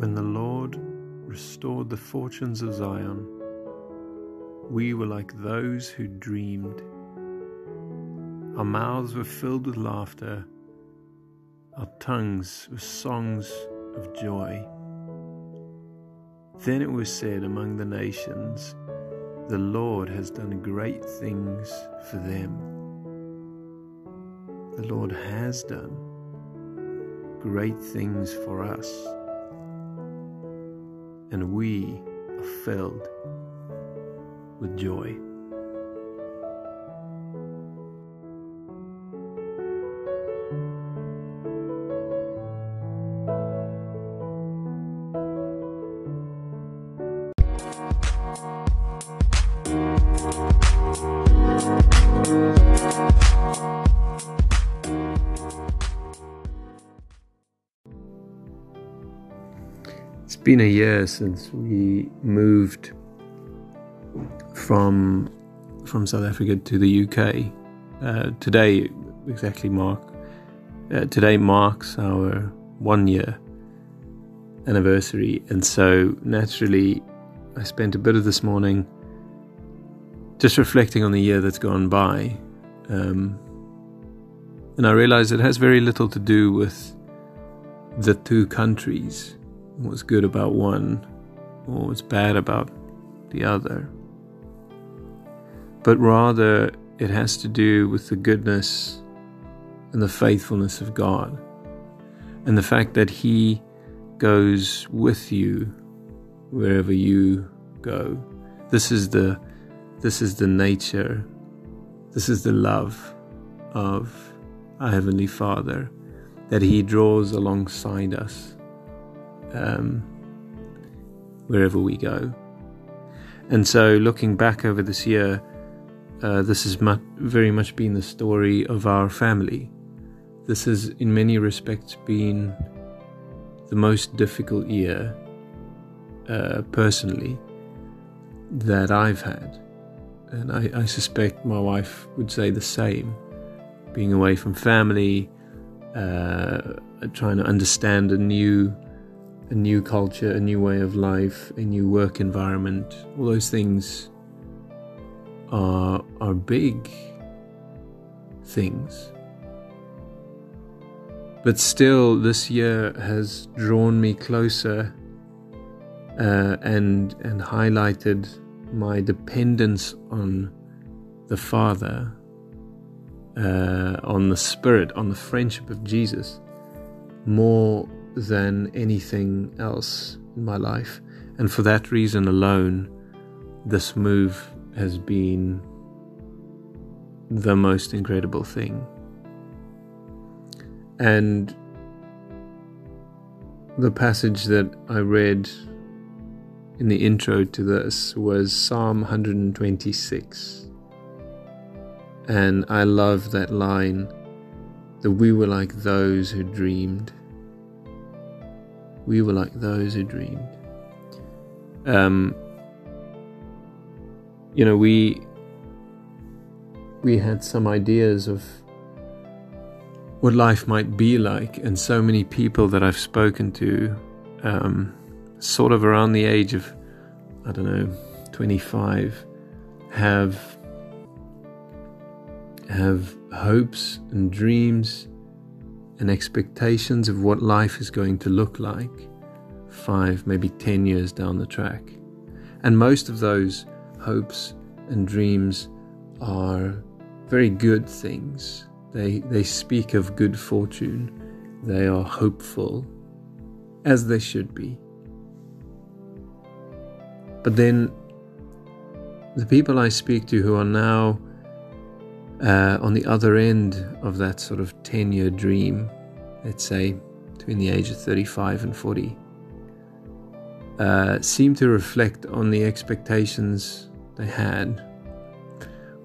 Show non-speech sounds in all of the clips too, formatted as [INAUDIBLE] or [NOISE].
When the Lord restored the fortunes of Zion, we were like those who dreamed. Our mouths were filled with laughter, our tongues with songs of joy. Then it was said among the nations, The Lord has done great things for them. The Lord has done great things for us, and we are filled with joy. It's been a year since we moved from from South Africa to the UK. Uh, today, exactly mark uh, today marks our one year anniversary, and so naturally, I spent a bit of this morning just reflecting on the year that's gone by, um, and I realized it has very little to do with the two countries what's good about one or what's bad about the other. But rather, it has to do with the goodness and the faithfulness of God and the fact that He goes with you wherever you go. This is the this is the nature, this is the love of our Heavenly Father that He draws alongside us um, wherever we go. And so, looking back over this year, uh, this has very much been the story of our family. This has, in many respects, been the most difficult year, uh, personally, that I've had. And I, I, suspect my wife would say the same. Being away from family, uh, trying to understand a new a new culture, a new way of life, a new work environment, all those things are are big things. But still, this year has drawn me closer uh, and and highlighted my dependence on the Father, uh, on the Spirit, on the friendship of Jesus, more than anything else in my life. And for that reason alone, this move has been the most incredible thing. And the passage that I read in the intro to this was Psalm 126. And I love that line that we were like those who dreamed we were like those who dreamed. Um, you know, we we had some ideas of what life might be like, and so many people that I've spoken to, um, sort of around the age of, I don't know, twenty-five, have have hopes and dreams and expectations of what life is going to look like five, maybe 10 years down the track. And most of those hopes and dreams are very good things. They, they speak of good fortune, they are hopeful, as they should be. But then the people I speak to who are now uh, on the other end of that sort of 10 year dream, let's say between the age of 35 and 40, uh, seem to reflect on the expectations they had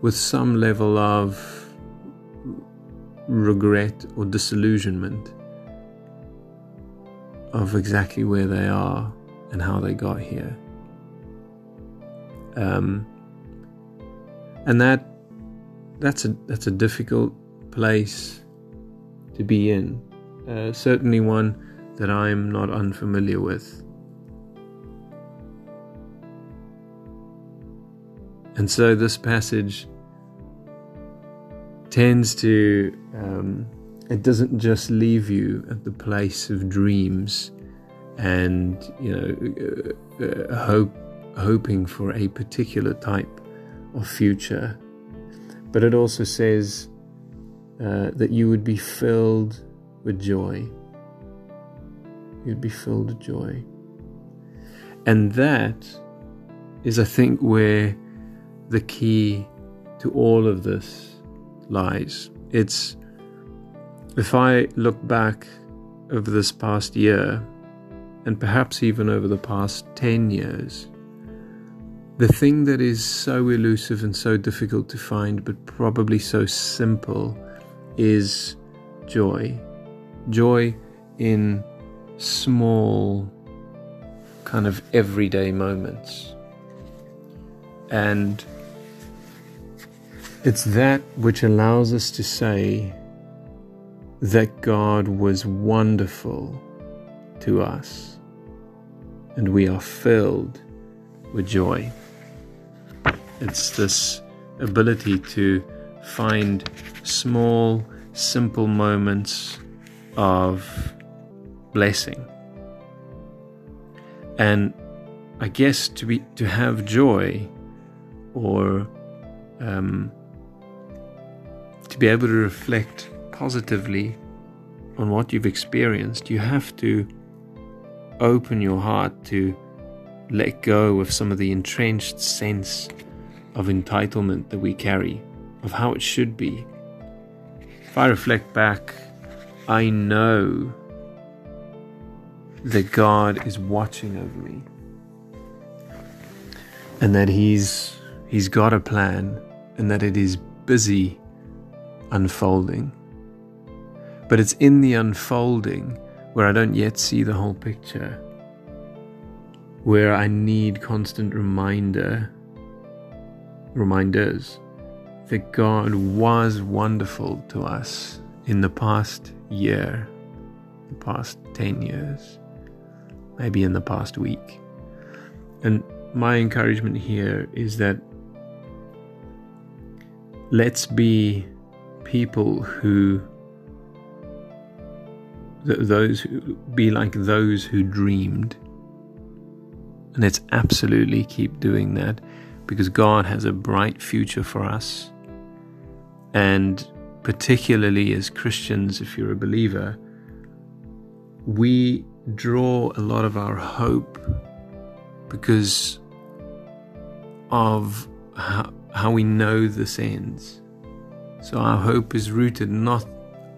with some level of regret or disillusionment of exactly where they are and how they got here. Um, and that that's a that's a difficult place to be in. Uh, certainly one that I'm not unfamiliar with. And so this passage tends to, um, it doesn't just leave you at the place of dreams and, you know, uh, uh, hope, hoping for a particular type of future but it also says uh, that you would be filled with joy. You'd be filled with joy. And that is, I think, where the key to all of this lies. It's if I look back over this past year, and perhaps even over the past 10 years, the thing that is so elusive and so difficult to find, but probably so simple, is joy. Joy in small, kind of everyday moments. And it's that which allows us to say that God was wonderful to us and we are filled with joy. It's this ability to find small, simple moments of blessing. And I guess to be to have joy or um, to be able to reflect positively on what you've experienced, you have to open your heart to let go of some of the entrenched sense of entitlement that we carry, of how it should be. If I reflect back, I know that God is watching over me and that he's he's got a plan and that it is busy unfolding but it's in the unfolding where I don't yet see the whole picture where I need constant reminder reminders that God was wonderful to us in the past year, the past 10 years, maybe in the past week. And my encouragement here is that let's be people who those who be like those who dreamed and let's absolutely keep doing that because God has a bright future for us. And particularly as Christians, if you're a believer, we draw a lot of our hope because of how, how we know this ends. So our hope is rooted not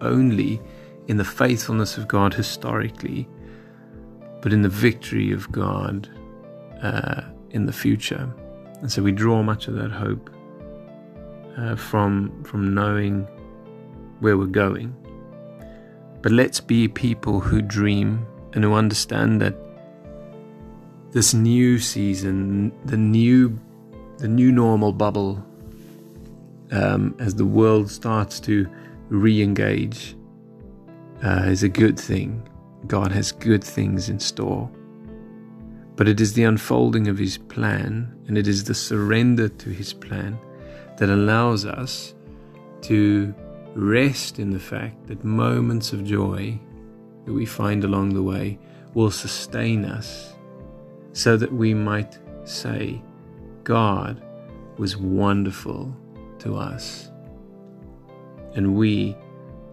only in the faithfulness of God historically, but in the victory of God uh, in the future. And so we draw much of that hope uh, from, from knowing where we're going. But let's be people who dream and who understand that this new season, the new, the new normal bubble, um, as the world starts to re-engage, uh, is a good thing. God has good things in store. But it is the unfolding of His plan and it is the surrender to His plan that allows us to rest in the fact that moments of joy that we find along the way will sustain us so that we might say, God was wonderful to us. And we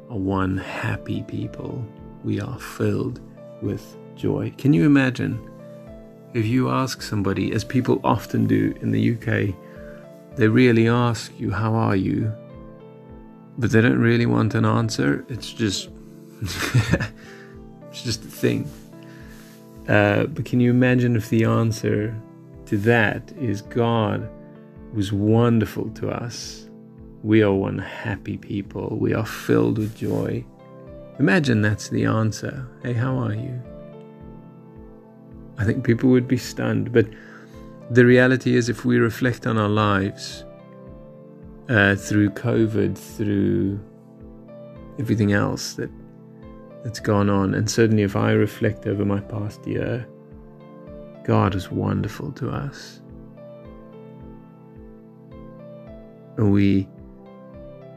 are one happy people. We are filled with joy. Can you imagine? If you ask somebody, as people often do in the UK, they really ask you, How are you? But they don't really want an answer. It's just, [LAUGHS] it's just a thing. Uh, but can you imagine if the answer to that is God was wonderful to us? We are one happy people. We are filled with joy. Imagine that's the answer. Hey, how are you? I think people would be stunned. But the reality is, if we reflect on our lives uh, through COVID, through everything else that that's gone on, and certainly if I reflect over my past year, God is wonderful to us. and we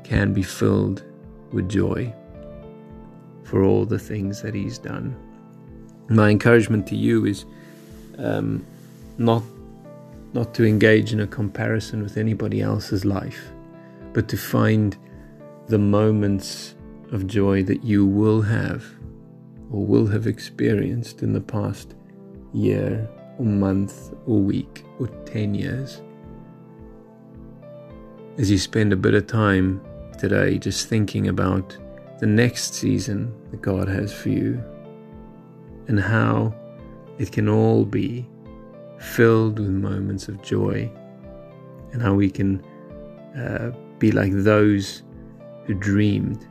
can be filled with joy for all the things that He's done. My encouragement to you is um, not not to engage in a comparison with anybody else's life, but to find the moments of joy that you will have or will have experienced in the past year or month or week or 10 years. As you spend a bit of time today just thinking about the next season that God has for you and how it can all be filled with moments of joy and how we can uh, be like those who dreamed